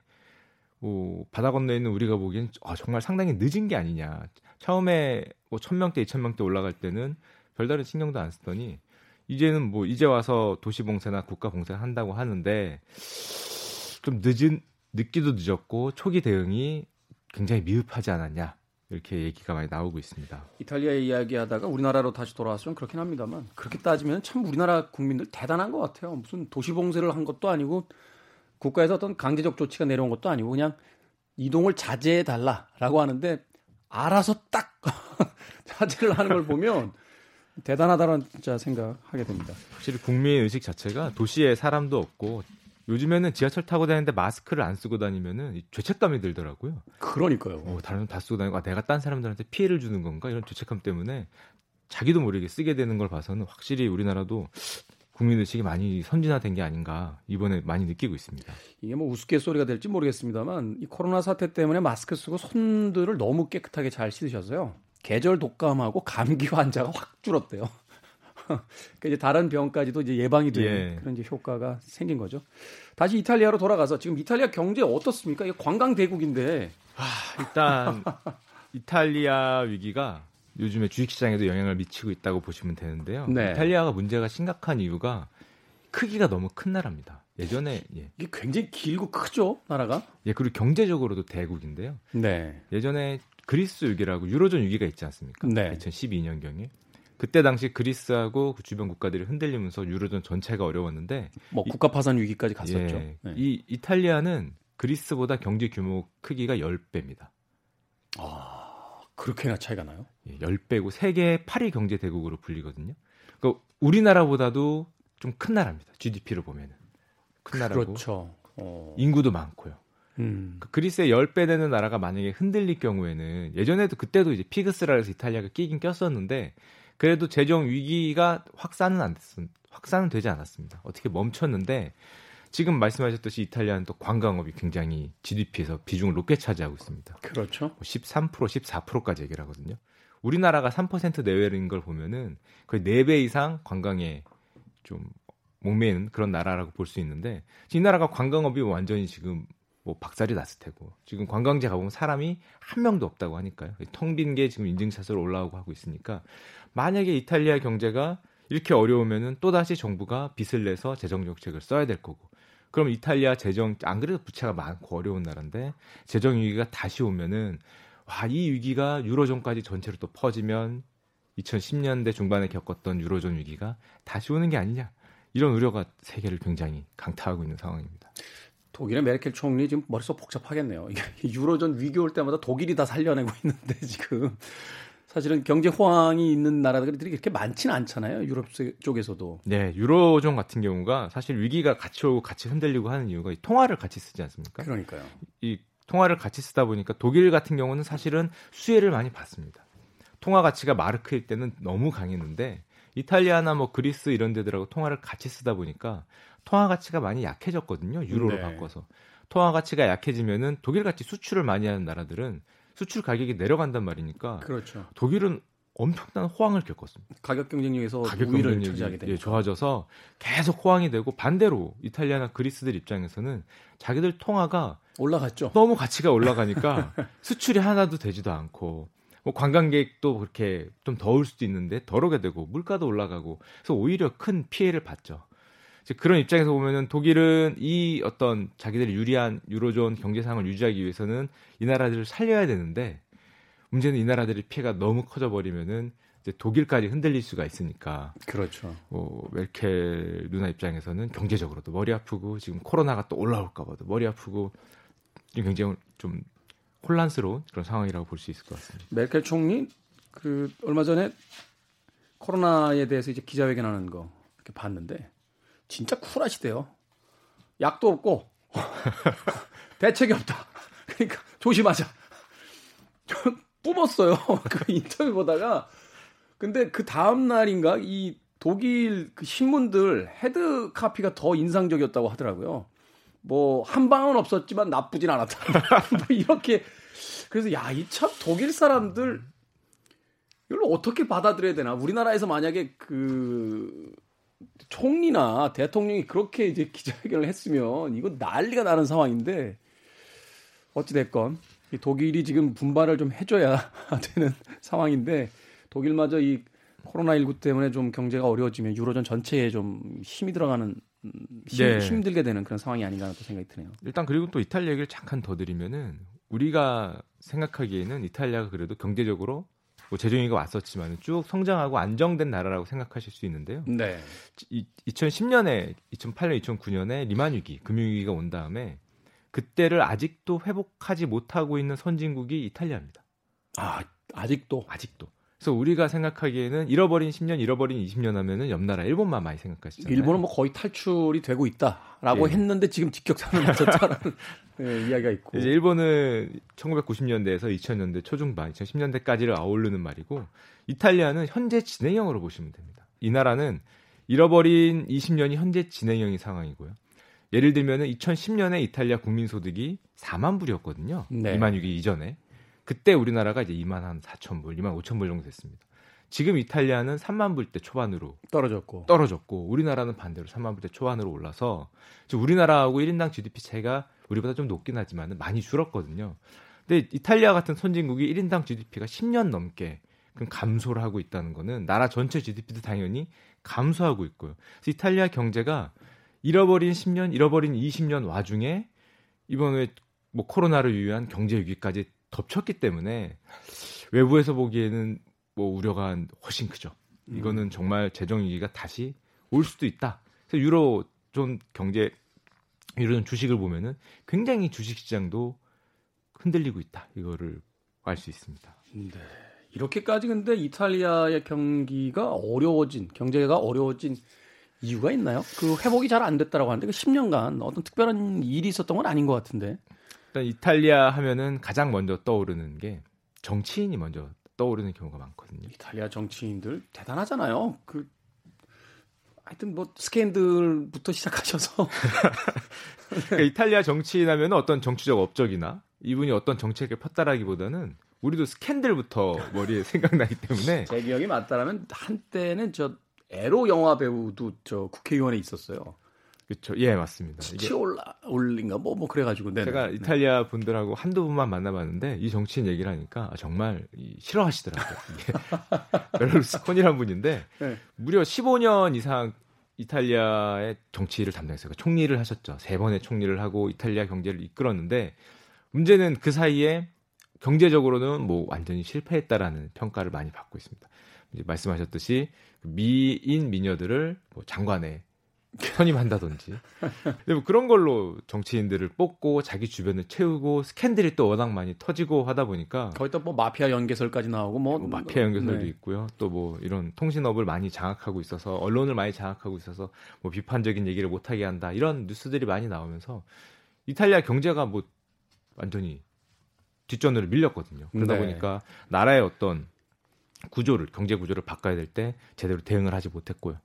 뭐, 바다 건너에 있는 우리가 보기엔 아, 정말 상당히 늦은 게 아니냐. 처음에 뭐 1000명대, 2000명대 올라갈 때는 별다른 신경도 안 쓰더니, 이제는 뭐, 이제 와서 도시 봉쇄나 국가 봉쇄 한다고 하는데, 좀 늦은, 늦기도 늦었고, 초기 대응이 굉장히 미흡하지 않았냐. 이렇게 얘기가 많이 나오고 있습니다. 이탈리아 이야기하다가 우리나라로 다시 좀 그렇긴 합니다만 그렇게 따지면 참 우리나라 국민들 대단한 것 같아요. 무슨 도시 봉쇄를 한 것도 아니고 국가에서 어떤 강제적 조치가 내려온 것도 아니고 그냥 이동을 자제해 달라라고 하는데 알아서 딱 자제를 하는 걸 보면 대단하다는 진짜 생각하게 됩니다. 확실히 국민 의식 자체가 도시에 사람도 없고 요즘에는 지하철 타고 다니는데 마스크를 안 쓰고 다니면은 이 죄책감이 들더라고요. 그러니까요. 어, 다른 사람 다 쓰고 다니고 아, 내가 딴 사람들한테 피해를 주는 건가 이런 죄책감 때문에 자기도 모르게 쓰게 되는 걸 봐서는 확실히 우리나라도 국민 의식이 많이 선진화된 게 아닌가 이번에 많이 느끼고 있습니다. 이게 뭐 우스갯소리가 될지 모르겠습니다만 이 코로나 사태 때문에 마스크 쓰고 손들을 너무 깨끗하게 잘 씻으셔서요. 계절 독감하고 감기 환자가 확 줄었대요. 그러니까 이제 다른 병까지도 이제 예방이 되는 예. 그런 이제 효과가 생긴 거죠. 다시 이탈리아로 돌아가서 지금 이탈리아 경제 어떻습니까? 이게 관광 대국인데 일단 이탈리아 위기가 요즘에 주식시장에도 영향을 미치고 있다고 보시면 되는데요. 네. 이탈리아가 문제가 심각한 이유가 크기가 너무 큰 나라입니다. 예전에 예, 이게 굉장히 길고 크죠 나라가. 예 그리고 경제적으로도 대국인데요. 네. 예전에 그리스 위기라고 유로존 위기가 있지 않습니까? 네. 2012년 경에 그때 당시 그리스하고 그 주변 국가들이 흔들리면서 유로존 전체가 어려웠는데 뭐 이- 국가 파산 위기까지 갔었죠. 예, 네. 이 이탈리아는 그리스보다 경제 규모 크기가 10배입니다. 아, 그렇게나 차이가 나요? 예, 10배고 세계 8위 경제 대국으로 불리거든요. 그러니까 우리나라보다도 좀 큰 나라입니다. GDP를 보면은. 큰 나라고. 그렇죠. 어. 인구도 많고요. 음. 그 그리스의 10배 되는 나라가 만약에 흔들릴 경우에는 예전에도 그때도 이제 피그스라 해서 이탈리아가 끼긴 꼈었는데 그래도 재정 위기가 확산은 안 됐습 확산은 되지 않았습니다. 어떻게 멈췄는데 지금 말씀하셨듯이 이탈리아는 또 관광업이 굉장히 GDP에서 비중을 높게 차지하고 있습니다. 그렇죠. 13% 14%까지 얘기를 하거든요. 우리나라가 3% 내외인 걸 보면은 거의 4배 이상 관광에 좀 목매는 그런 나라라고 볼 수 있는데 이 나라가 관광업이 완전히 지금 뭐 박살이 났을 테고 지금 관광지 가보면 사람이 한 명도 없다고 하니까요. 텅 빈 게 지금 인증샷으로 올라오고 하고 있으니까 만약에 이탈리아 경제가 이렇게 어려우면은 또 다시 정부가 빚을 내서 재정 정책을 써야 될 거고 그럼 이탈리아 재정 안 그래도 부채가 많고 어려운 나라인데 재정 위기가 다시 오면은 와 이 위기가 유로존까지 전체로 또 퍼지면 2010년대 중반에 겪었던 유로존 위기가 다시 오는 게 아니냐 이런 우려가 세계를 굉장히 강타하고 있는 상황입니다. 독일의 메르켈 총리 지금 머릿속 복잡하겠네요. 유로존 위기 올 때마다 독일이 다 살려내고 있는데 지금 사실은 경제 호황이 있는 나라들이 그렇게 많지는 않잖아요. 유럽 쪽에서도. 네, 유로존 같은 경우가 사실 위기가 같이 오고 같이 흔들리고 하는 이유가 이 통화를 같이 쓰지 않습니까? 그러니까요. 이 통화를 같이 쓰다 보니까 독일 같은 경우는 사실은 수혜를 많이 받습니다. 통화 가치가 마르크일 때는 너무 강했는데 이탈리아나 뭐 그리스 이런 데들하고 통화를 같이 쓰다 보니까 통화 가치가 많이 약해졌거든요. 유로로 네. 바꿔서. 통화 가치가 약해지면은 독일 같이 수출을 많이 하는 나라들은 수출 가격이 내려간단 말이니까 그렇죠. 독일은 엄청난 호황을 겪었습니다. 가격 경쟁력에서 가격 우위를 경쟁력이 차지하게 되니까. 예, 좋아져서 계속 호황이 되고 반대로 이탈리아나 그리스들 입장에서는 자기들 통화가 올라갔죠. 너무 가치가 올라가니까 수출이 하나도 되지도 않고 뭐 관광객도 그렇게 좀 더울 수도 있는데 덜하게 되고 물가도 올라가고 그래서 오히려 큰 피해를 봤죠. 그런 입장에서 보면은 독일은 이 어떤 자기들이 유리한 유로존 경제 상황을 유지하기 위해서는 이 나라들을 살려야 되는데 문제는 이 나라들의 피해가 너무 커져 버리면은 이제 독일까지 흔들릴 수가 있으니까 그렇죠. 뭐 멜켈 누나 입장에서는 경제적으로도 머리 아프고 지금 코로나가 또 올라올까 봐도 머리 아프고 굉장히 좀 혼란스러운 그런 상황이라고 볼 수 있을 것 같습니다. 메르켈 총리 그 얼마 전에 코로나에 대해서 이제 기자회견하는 거 이렇게 봤는데 진짜 쿨하시대요. 약도 없고 대책이 없다. 그러니까 조심하자. 뿜었어요. 그 인터뷰 보다가 근데 그 다음 날인가 이 독일 그 신문들 헤드 카피가 더 인상적이었다고 하더라고요. 뭐 한 방은 없었지만 나쁘진 않았다. 뭐 이렇게 그래서 야 이 참 독일 사람들 이걸 어떻게 받아들여야 되나? 우리나라에서 만약에 그 총리나 대통령이 그렇게 이제 기자회견을 했으면 이거 난리가 나는 상황인데 어찌 됐건 이 독일이 지금 분발을 좀 해줘야 되는 상황인데 독일마저 이 코로나19 때문에 좀 경제가 어려워지면 유로존 전체에 좀 힘이 들어가는 음, 힘, 네. 힘들게 되는 그런 상황이 아닌가 또 생각이 드네요. 일단 그리고 또 이탈리아 얘기를 잠깐 더 드리면은 우리가 생각하기에는 이탈리아가 그래도 경제적으로 뭐 재정위기가 왔었지만 쭉 성장하고 안정된 나라라고 생각하실 수 있는데요. 네. 이, 2010년에 2008년 2009년에 리만 위기 금융 위기가 온 다음에 그때를 아직도 회복하지 못하고 있는 선진국이 이탈리아입니다. 아 아직도 아직도. 그래서 우리가 생각하기에는 잃어버린 10년, 잃어버린 20년 하면은 옆 나라 일본만 많이 생각하시잖아요. 일본은 뭐 거의 탈출이 되고 있다라고 예. 했는데 지금 직격탄을 맞았다라는 네, 이야기가 있고. 이제 일본은 1990년대에서 2000년대 초중반, 2010년대까지를 아우르는 말이고 이탈리아는 현재 진행형으로 보시면 됩니다. 이 나라는 잃어버린 20년이 현재 진행형인 상황이고요. 예를 들면은 2010년에 이탈리아 국민 소득이 4만 불이었거든요. 네. 2만 6이 이전에. 그때 우리나라가 이제 2만 한 4천 불, 2만 5천 불 정도 됐습니다. 지금 이탈리아는 3만 불대 초반으로 떨어졌고. 떨어졌고 우리나라는 반대로 3만 불대 초반으로 올라서 지금 우리나라하고 1인당 GDP 차이가 우리보다 좀 높긴 하지만 많이 줄었거든요. 근데 이탈리아 같은 선진국이 1인당 GDP가 10년 넘게 감소를 하고 있다는 거는 나라 전체 GDP도 당연히 감소하고 있고요. 그래서 이탈리아 경제가 잃어버린 10년, 잃어버린 20년 와중에 이번에 뭐 코로나를 유의한 경제 위기까지 덮쳤기 때문에 외부에서 보기에는 뭐 우려가 훨씬 크죠. 이거는 정말 재정 위기가 다시 올 수도 있다. 그래서 유로 좀 경제 이런 주식을 보면은 굉장히 주식 시장도 흔들리고 있다. 이거를 알 수 있습니다. 네. 이렇게까지 근데 이탈리아의 경기가 어려워진 경제가 어려워진 이유가 있나요? 그 회복이 잘 안 됐다라고 하는데 그 10년간 어떤 특별한 일이 있었던 건 아닌 것 같은데. 일단 이탈리아 하면은 가장 먼저 떠오르는 게 정치인이 먼저 떠오르는 경우가 많거든요. 이탈리아 정치인들 대단하잖아요. 그 하여튼 뭐 스캔들부터 시작하셔서 그러니까 이탈리아 정치인 하면 어떤 정치적 업적이나 이분이 어떤 정책을 폈다라기보다는 우리도 스캔들부터 머리에 생각나기 때문에 제 기억이 맞다라면 한때는 저 에로 영화 배우도 저 국회의원에 있었어요. 그렇죠. 예, 맞습니다. 치올라 올린가 뭐뭐 그래가지고 네 제가 이탈리아 분들하고 한두 분만 만나봤는데 이 정치인 얘기를 하니까 정말 싫어하시더라고요. 베를루스콘이란 분인데 네. 무려 15년 이상 이탈리아의 정치를 담당했어요. 총리를 하셨죠. 세 번의 총리를 하고 이탈리아 경제를 이끌었는데 문제는 그 사이에 경제적으로는 뭐 완전히 실패했다라는 평가를 많이 받고 있습니다. 이제 말씀하셨듯이 그 미인 미녀들을 뭐 장관에 선임한다든지 뭐 그런 걸로 정치인들을 뽑고 자기 주변을 채우고 스캔들이 또 워낙 많이 터지고 하다 보니까 거의 또 뭐 마피아 연계설까지 나오고 뭐, 뭐 마피아 연계설도 네. 있고요 또 뭐 이런 통신업을 많이 장악하고 있어서 언론을 많이 장악하고 있어서 뭐 비판적인 얘기를 못하게 한다 이런 뉴스들이 많이 나오면서 이탈리아 경제가 뭐 완전히 뒷전으로 밀렸거든요 그러다 네. 보니까 나라의 어떤 구조를 경제 구조를 바꿔야 될 때 제대로 대응을 하지 못했고요.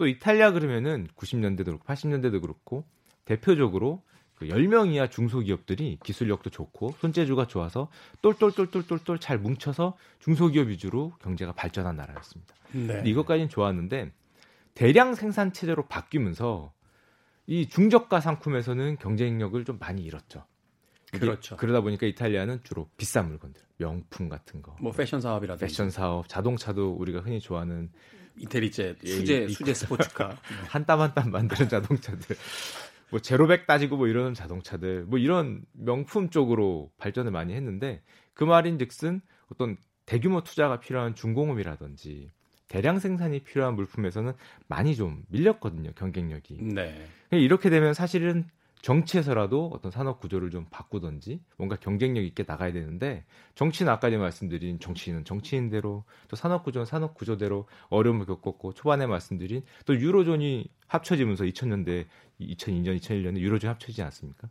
또 이탈리아 그러면은 90년대도 그렇고 80년대도 그렇고 대표적으로 그 10명 이하 중소기업들이 기술력도 좋고 손재주가 좋아서 똘똘똘똘똘똘 잘 뭉쳐서 중소기업 위주로 경제가 발전한 나라였습니다. 네. 이것까지는 좋았는데 대량 생산 체제로 바뀌면서 이 중저가 상품에서는 경쟁력을 좀 많이 잃었죠. 그렇죠. 그러다 보니까 이탈리아는 주로 비싼 물건들, 명품 같은 거. 뭐 패션 사업이라든지. 패션 사업, 자동차도 우리가 흔히 좋아하는 이태리제, 수제, 수제 스포츠카. 한 땀 한 땀 만드는 자동차들. 뭐 제로백 따지고 뭐 이러는 자동차들. 뭐 이런 명품 쪽으로 발전을 많이 했는데 그 말인즉슨 어떤 대규모 투자가 필요한 중공업이라든지 대량 생산이 필요한 물품에서는 많이 좀 밀렸거든요 경쟁력이. 네. 이렇게 되면 사실은 정치에서라도 어떤 산업 구조를 좀 바꾸든지 뭔가 경쟁력 있게 나가야 되는데 정치는 아까 전에 말씀드린 정치인은 정치인대로 또 산업 구조는 산업 구조대로 어려움을 겪었고 초반에 말씀드린 또 유로존이 합쳐지면서 2000년대 2002년 2001년에 유로존이 합쳐지지 않습니까?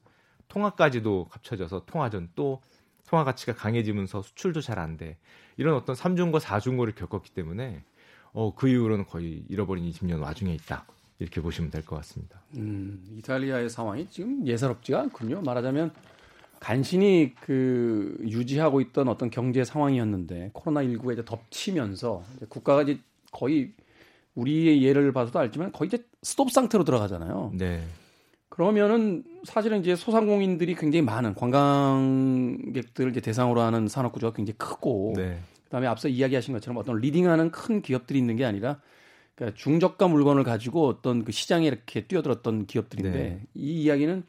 통화까지도 합쳐져서 통화전 또 통화 가치가 강해지면서 수출도 잘 안 돼. 이런 어떤 3중고 4중고를 겪었기 때문에 어, 그 이후로는 거의 잃어버린 20년 와중에 있다. 이렇게 보시면 될 것 같습니다. 음, 이탈리아의 상황이 지금 예사롭지가 않군요. 말하자면 간신히 그 유지하고 있던 어떤 경제 상황이었는데 코로나 19가 이제 덮치면서 이제 국가가 이제 거의 우리의 예를 봐서도 알지만 거의 이제 스톱 상태로 들어가잖아요. 네. 그러면은 사실은 이제 소상공인들이 굉장히 많은 관광객들을 이제 대상으로 하는 산업 구조가 굉장히 크고 네. 그다음에 앞서 이야기하신 것처럼 어떤 leading하는 큰 기업들이 있는 게 아니라 그러니까 중저가 물건을 가지고 어떤 그 시장에 이렇게 뛰어들었던 기업들인데 네. 이 이야기는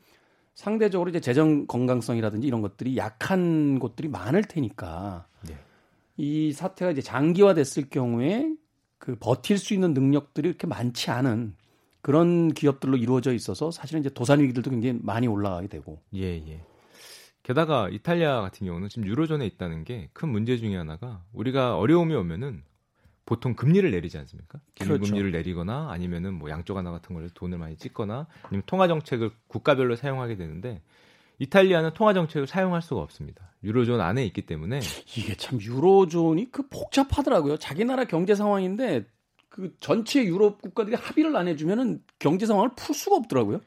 상대적으로 이제 재정 건강성이라든지 이런 것들이 약한 곳들이 많을 테니까 네. 이 사태가 이제 장기화됐을 경우에 그 버틸 수 있는 능력들이 이렇게 많지 않은 그런 기업들로 이루어져 있어서 사실은 이제 도산 위기들도 굉장히 많이 올라가게 되고. 예, 예. 게다가 이탈리아 같은 경우는 지금 유로존에 있다는 게 큰 문제 중에 하나가 우리가 어려움이 오면은 보통 금리를 내리지 않습니까? 그렇죠. 금리를 내리거나 아니면은 뭐 양쪽 하나 같은 걸 돈을 많이 찍거나 아니면 통화 정책을 국가별로 사용하게 되는데 이탈리아는 통화 정책을 사용할 수가 없습니다. 유로존 안에 있기 때문에 이게 참 유로존이 그 복잡하더라고요. 자기 나라 경제 상황인데 그 전체 유럽 국가들이 합의를 안 해주면은 경제 상황을 풀 수가 없더라고요.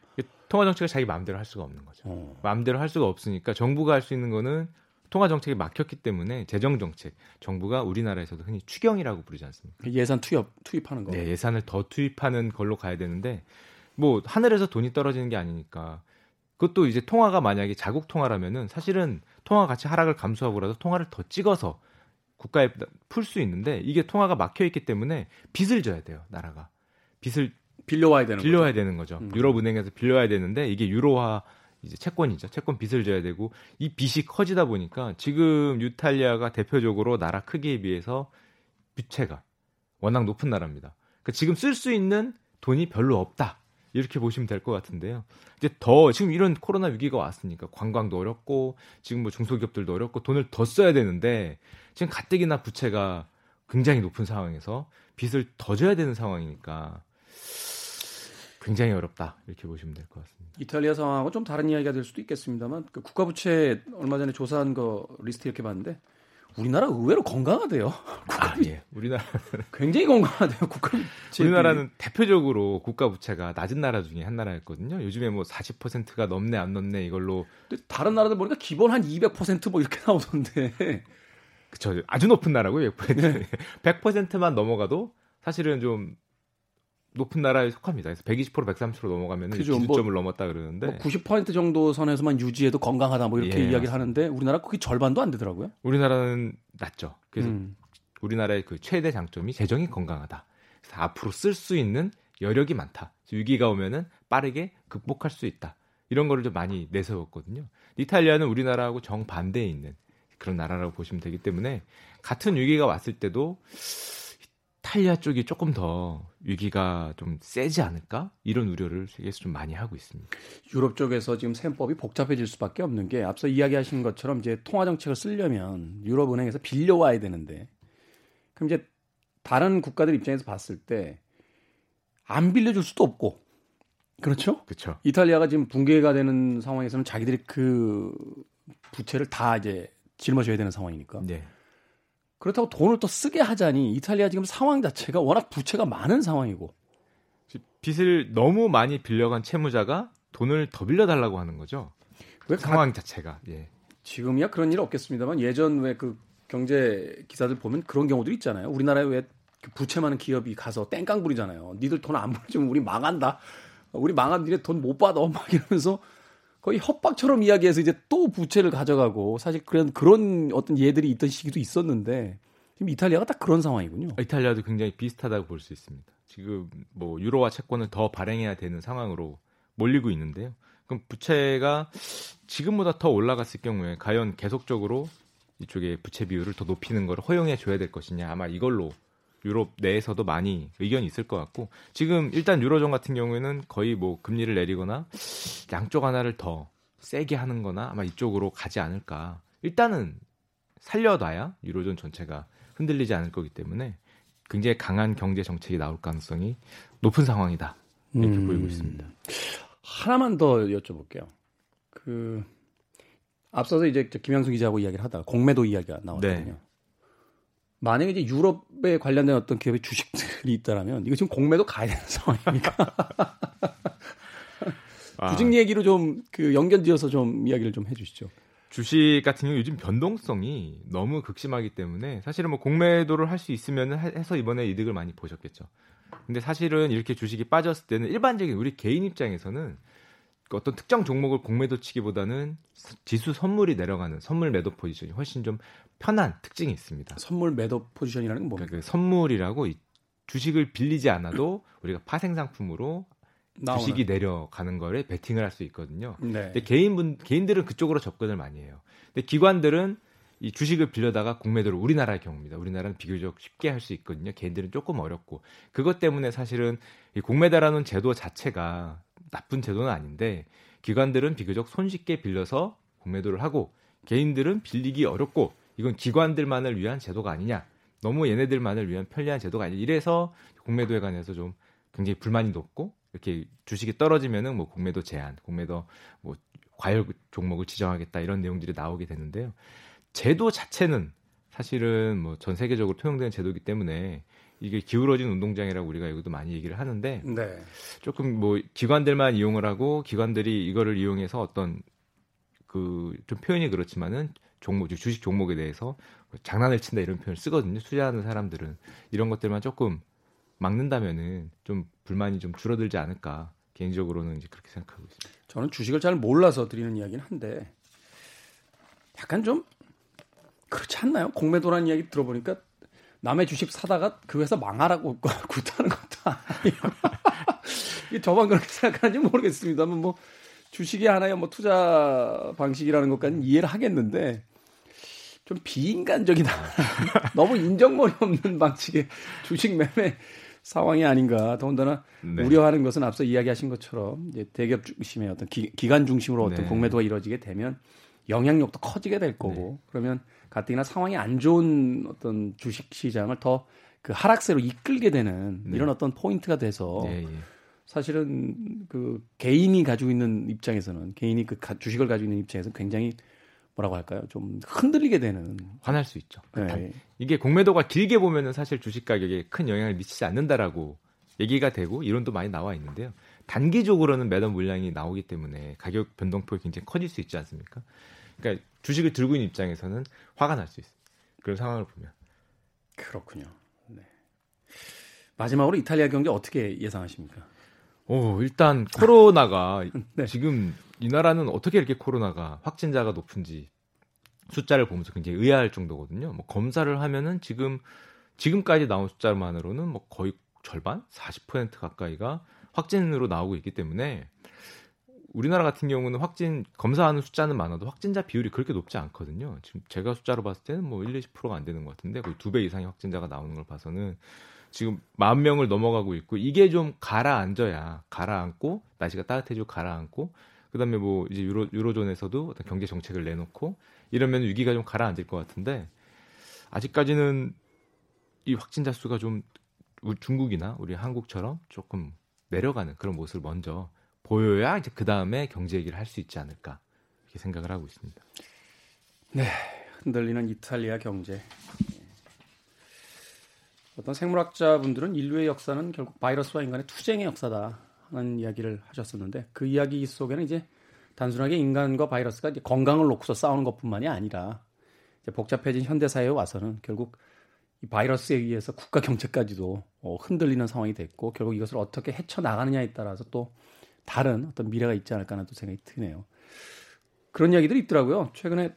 통화 정책을 자기 마음대로 할 수가 없는 거죠. 어. 마음대로 할 수가 없으니까 정부가 할 수 있는 거는 통화 정책이 막혔기 때문에 재정 정책 정부가 우리나라에서도 흔히 추경이라고 부르지 않습니까? 예산 투입 투입하는 거. 네, 예산을 더 투입하는 걸로 가야 되는데 뭐 하늘에서 돈이 떨어지는 게 아니니까 그것도 이제 통화가 만약에 자국 통화라면은 사실은 통화 가치 하락을 감수하고라도 통화를 더 찍어서 국가에 풀 수 있는데 이게 통화가 막혀 있기 때문에 빚을 져야 돼요 나라가 빚을 빌려와야 되는 빌려와야 거죠. 되는 거죠. 음. 유럽 은행에서 빌려와야 되는데 이게 유로화 이제 채권이죠. 채권 빚을 져야 되고 이 빚이 커지다 보니까 지금 유탈리아가 대표적으로 나라 크기에 비해서 빚체가 워낙 높은 나라입니다. 그러니까 지금 쓸 수 있는 돈이 별로 없다. 이렇게 보시면 될 것 같은데요. 이제 더 지금 이런 코로나 위기가 왔으니까 관광도 어렵고 지금 뭐 중소기업들도 어렵고 돈을 더 써야 되는데 지금 가뜩이나 부채가 굉장히 높은 상황에서 빚을 더 져야 되는 상황이니까 굉장히 어렵다 이렇게 보시면 될 것 같습니다. 이탈리아 상황하고 좀 다른 이야기가 될 수도 있겠습니다만 그 국가 부채 얼마 전에 조사한 거 리스트 이렇게 봤는데 우리나라 의외로 건강하대요. 아, 예. 우리나라 굉장히 건강하대요. 국가 부채. 우리나라는 대표적으로 국가 부채가 낮은 나라 중에 한 나라였거든요. 요즘에 뭐 40%가 넘네 안 넘네 이걸로 다른 나라들 보니까 기본 한 200%뭐 이렇게 나오던데. 그쵸 아주 높은 나라고요. 100%. 네. 100%만 넘어가도 사실은 좀 높은 나라에 속합니다. 그래서 120% 130% 넘어가면 기준점을 뭐, 넘었다 그러는데 뭐 90% 정도 선에서만 유지해도 건강하다 뭐 이렇게 예, 이야기를 하는데 우리나라 그게 절반도 안 되더라고요. 우리나라는 낮죠. 그래서 음. 우리나라의 그 최대 장점이 재정이 건강하다. 그래서 앞으로 쓸 수 있는 여력이 많다. 위기가 오면은 빠르게 극복할 수 있다. 이런 거를 좀 많이 내세웠거든요. 이탈리아는 우리나라하고 정반대에 있는 그런 나라라고 보시면 되기 때문에 같은 위기가 왔을 때도 이탈리아 쪽이 조금 더 위기가 좀 세지 않을까 이런 우려를 세계에서 좀 많이 하고 있습니다. 유럽 쪽에서 지금 셈법이 복잡해질 수밖에 없는 게 앞서 이야기하신 것처럼 이제 통화 정책을 쓰려면 유럽 은행에서 빌려 와야 되는데 그럼 이제 다른 국가들 입장에서 봤을 때 안 빌려줄 수도 없고 그렇죠? 그렇죠. 이탈리아가 지금 붕괴가 되는 상황에서는 자기들이 그 부채를 다 이제 짊어져야 되는 상황이니까. 네. 그렇다고 돈을 또 쓰게 하자니 이탈리아 지금 상황 자체가 워낙 부채가 많은 상황이고 빚을 너무 많이 빌려간 채무자가 돈을 더 빌려달라고 하는 거죠. 왜 상황 가... 자체가. 예. 지금이야 그런 일 없겠습니다만 예전 왜 그 경제 기사들 보면 그런 경우도 있잖아요. 우리나라에 왜그 부채 많은 기업이 가서 땡깡 부리잖아요. 니들 돈안 보내주면 우리 망한다. 우리 망한 니네 돈 못 받아. 막 이러면서 거의 협박처럼 이야기해서 이제 또 부채를 가져가고 사실 그런 그런 어떤 예들이 있던 시기도 있었는데 지금 이탈리아가 딱 그런 상황이군요. 이탈리아도 굉장히 비슷하다고 볼 수 있습니다. 지금 뭐 유로화 채권을 더 발행해야 되는 상황으로 몰리고 있는데요. 그럼 부채가 지금보다 더 올라갔을 경우에 과연 계속적으로 이쪽에 부채 비율을 더 높이는 걸 허용해 줘야 될 것이냐 아마 이걸로 유럽 내에서도 많이 의견이 있을 것 같고 지금 일단 유로존 같은 경우에는 거의 뭐 금리를 내리거나 양쪽 하나를 더 세게 하는 거나 아마 이쪽으로 가지 않을까. 일단은 살려놔야 유로존 전체가 흔들리지 않을 거기 때문에 굉장히 강한 경제 정책이 나올 가능성이 높은 상황이다. 이렇게 음, 보이고 있습니다. 하나만 더 여쭤볼게요. 그 앞서서 이제 김양수 기자하고 이야기를 하다가 공매도 이야기가 나왔거든요. 네. 만약에 이제 유럽에 관련된 어떤 기업의 주식들이 있다라면 이거 지금 공매도 가야 되는 상황입니까? 아. 주식 얘기로 좀 그 연결지어서 좀 이야기를 좀 해주시죠. 주식 같은 경우 요즘 변동성이 너무 극심하기 때문에 사실은 뭐 공매도를 할 수 있으면 해서 이번에 이득을 많이 보셨겠죠. 근데 사실은 이렇게 주식이 빠졌을 때는 일반적인 우리 개인 입장에서는 어떤 특정 종목을 공매도 치기보다는 지수 선물이 내려가는 선물 매도 포지션이 훨씬 좀 편한 특징이 있습니다. 선물 매도 포지션이라는 건 뭡니까? 그러니까 그 선물이라고 주식을 빌리지 않아도 우리가 파생 상품으로 주식이 내려가는 거를 베팅을 할 수 있거든요. 네. 근데 개인분 개인들은 그쪽으로 접근을 많이 해요. 근데 기관들은 이 주식을 빌려다가 공매도를 우리나라의 경우입니다. 우리나라는 비교적 쉽게 할 수 있거든요. 개인들은 조금 어렵고 그것 때문에 사실은 이 공매도라는 제도 자체가 나쁜 제도는 아닌데 기관들은 비교적 손쉽게 빌려서 공매도를 하고 개인들은 빌리기 어렵고 이건 기관들만을 위한 제도가 아니냐. 너무 얘네들만을 위한 편리한 제도가 아니냐. 이래서 공매도에 관해서 좀 굉장히 불만이 높고 이렇게 주식이 떨어지면은 뭐 공매도 제한, 공매도 뭐 과열 종목을 지정하겠다 이런 내용들이 나오게 되는데요. 제도 자체는 사실은 뭐 전 세계적으로 통용되는 제도이기 때문에 이게 기울어진 운동장이라고 우리가 여기도 많이 얘기를 하는데 네. 조금 뭐 기관들만 이용을 하고 기관들이 이거를 이용해서 어떤 그 좀 표현이 그렇지만은 종목 주식 종목에 대해서 장난을 친다 이런 표현을 쓰거든요. 투자하는 사람들은 이런 것들만 조금 막는다면은 좀 불만이 좀 줄어들지 않을까 개인적으로는 이제 그렇게 생각하고 있습니다. 저는 주식을 잘 몰라서 드리는 이야기는 한데 약간 좀 그렇지 않나요? 공매도라는 이야기 들어보니까 남의 주식 사다가 그 회사 망하라고 굿하는 것도 아니에요. 저만 그렇게 생각하는지 모르겠습니다만 뭐 주식이 하나의 뭐 투자 방식이라는 것까지는 이해를 하겠는데 좀 비인간적이다. 너무 인정머리 없는 방식의 주식 매매 상황이 아닌가. 더군다나 네. 우려하는 것은 앞서 이야기하신 것처럼 이제 대기업 중심의 어떤 기, 관 중심으로 어떤 네. 공매도가 이루어지게 되면 영향력도 커지게 될 거고 네. 그러면 가뜩이나 상황이 안 좋은 어떤 주식 시장을 더 그 하락세로 이끌게 되는 네. 이런 어떤 포인트가 돼서 네, 예. 사실은 그 개인이 가지고 있는 입장에서는 개인이 그 주식을 가지고 있는 입장에서 는 굉장히 뭐라고 할까요? 좀 흔들리게 되는 화날 수 있죠. 네. 이게 공매도가 길게 보면은 사실 주식 가격에 큰 영향을 미치지 않는다라고 얘기가 되고 이론도 많이 나와 있는데요. 단기적으로는 매도 물량이 나오기 때문에 가격 변동폭이 굉장히 커질 수 있지 않습니까? 그러니까 주식을 들고 있는 입장에서는 화가 날 수 있어요. 그런 상황을 보면. 그렇군요. 네. 마지막으로 이탈리아 경제 어떻게 예상하십니까? 오, 일단 코로나가 네. 지금 이 나라는 어떻게 이렇게 코로나가 확진자가 높은지 숫자를 보면서 굉장히 의아할 정도거든요. 뭐 검사를 하면은 지금 지금까지 나온 숫자만으로는 뭐 거의 절반, 40% 가까이가 확진으로 나오고 있기 때문에 우리나라 같은 경우는 확진 검사하는 숫자는 많아도 확진자 비율이 그렇게 높지 않거든요. 지금 제가 숫자로 봤을 때는 뭐 1, 20%가 안 되는 것 같은데 거의 두 배 이상의 확진자가 나오는 걸 봐서는 지금 만 명을 넘어가고 있고 이게 좀 가라앉아야 가라앉고 날씨가 따뜻해지고 가라앉고 그다음에 뭐 이제 유로 유로존에서도 경제 정책을 내놓고 이러면 위기가 좀 가라앉을 것 같은데 아직까지는 이 확진자 수가 좀 중국이나 우리 한국처럼 조금 내려가는 그런 모습을 먼저 보여야 이제 그 다음에 경제 얘기를 할 수 있지 않을까 이렇게 생각을 하고 있습니다. 네, 흔들리는 이탈리아 경제. 어떤 생물학자분들은 인류의 역사는 결국 바이러스와 인간의 투쟁의 역사다 하는 이야기를 하셨었는데 그 이야기 속에는 이제 단순하게 인간과 바이러스가 이제 건강을 놓고서 싸우는 것뿐만이 아니라 이제 복잡해진 현대 사회에 와서는 결국 이 바이러스에 의해서 국가 경제까지도 어, 흔들리는 상황이 됐고 결국 이것을 어떻게 헤쳐 나가느냐에 따라서 또 다른 어떤 미래가 있지 않을까 하는 또 생각이 드네요. 그런 이야기들이 있더라고요. 최근에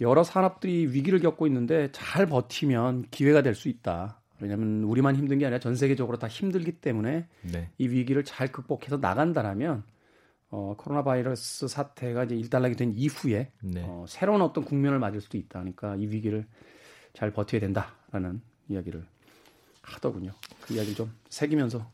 여러 산업들이 위기를 겪고 있는데 잘 버티면 기회가 될 수 있다. 왜냐하면 우리만 힘든 게 아니라 전 세계적으로 다 힘들기 때문에 네. 이 위기를 잘 극복해서 나간다라면 어, 코로나 바이러스 사태가 이제 일단락이 된 이후에 네. 어, 새로운 어떤 국면을 맞을 수도 있다. 그러니까 이 위기를 잘 버텨야 된다라는 이야기를 하더군요. 그 이야기를 좀 새기면서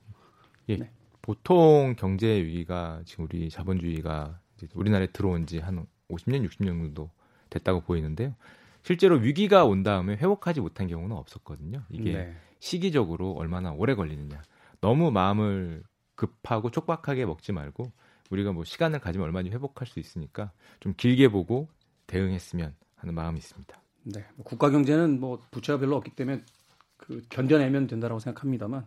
예. 네. 보통 경제 위기가 지금 우리 자본주의가 우리나라에 들어온 지 한 50년, 60년 정도 됐다고 보이는데요. 실제로 위기가 온 다음에 회복하지 못한 경우는 없었거든요. 이게 네. 시기적으로 얼마나 오래 걸리느냐. 너무 마음을 급하고 촉박하게 먹지 말고 우리가 뭐 시간을 가지면 얼마든지 회복할 수 있으니까 좀 길게 보고 대응했으면 하는 마음이 있습니다. 네. 국가 경제는 뭐 부채가 별로 없기 때문에 그 견뎌내면 된다라고 생각합니다만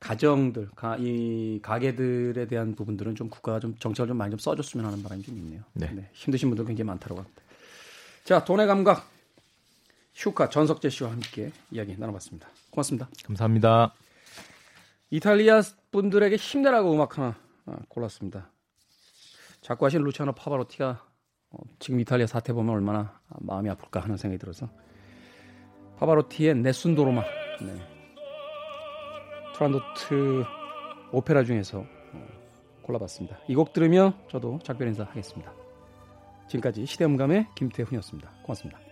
가정들, 가, 이 가게들에 대한 부분들은 좀 국가가 좀 정책을 좀 많이 좀 써줬으면 하는 바람이 좀 있네요. 네. 네 힘드신 분들 굉장히 많다고 합니다. 자, 돈의 감각 슈카 전석재 씨와 함께 이야기 나눠봤습니다. 고맙습니다. 감사합니다. 이탈리아 분들에게 힘내라고 음악 하나 아, 골랐습니다. 작곡하신 루치아노 파바로티가 어, 지금 이탈리아 사태 보면 얼마나 마음이 아플까 하는 생각이 들어서 파바로티의 네순도로마 네. 프란도트 오페라 중에서 어, 골라봤습니다. 이 곡 들으며 저도 작별 인사하겠습니다. 지금까지 시대음감의 김태훈이었습니다. 고맙습니다.